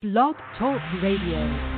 Blog Talk Radio.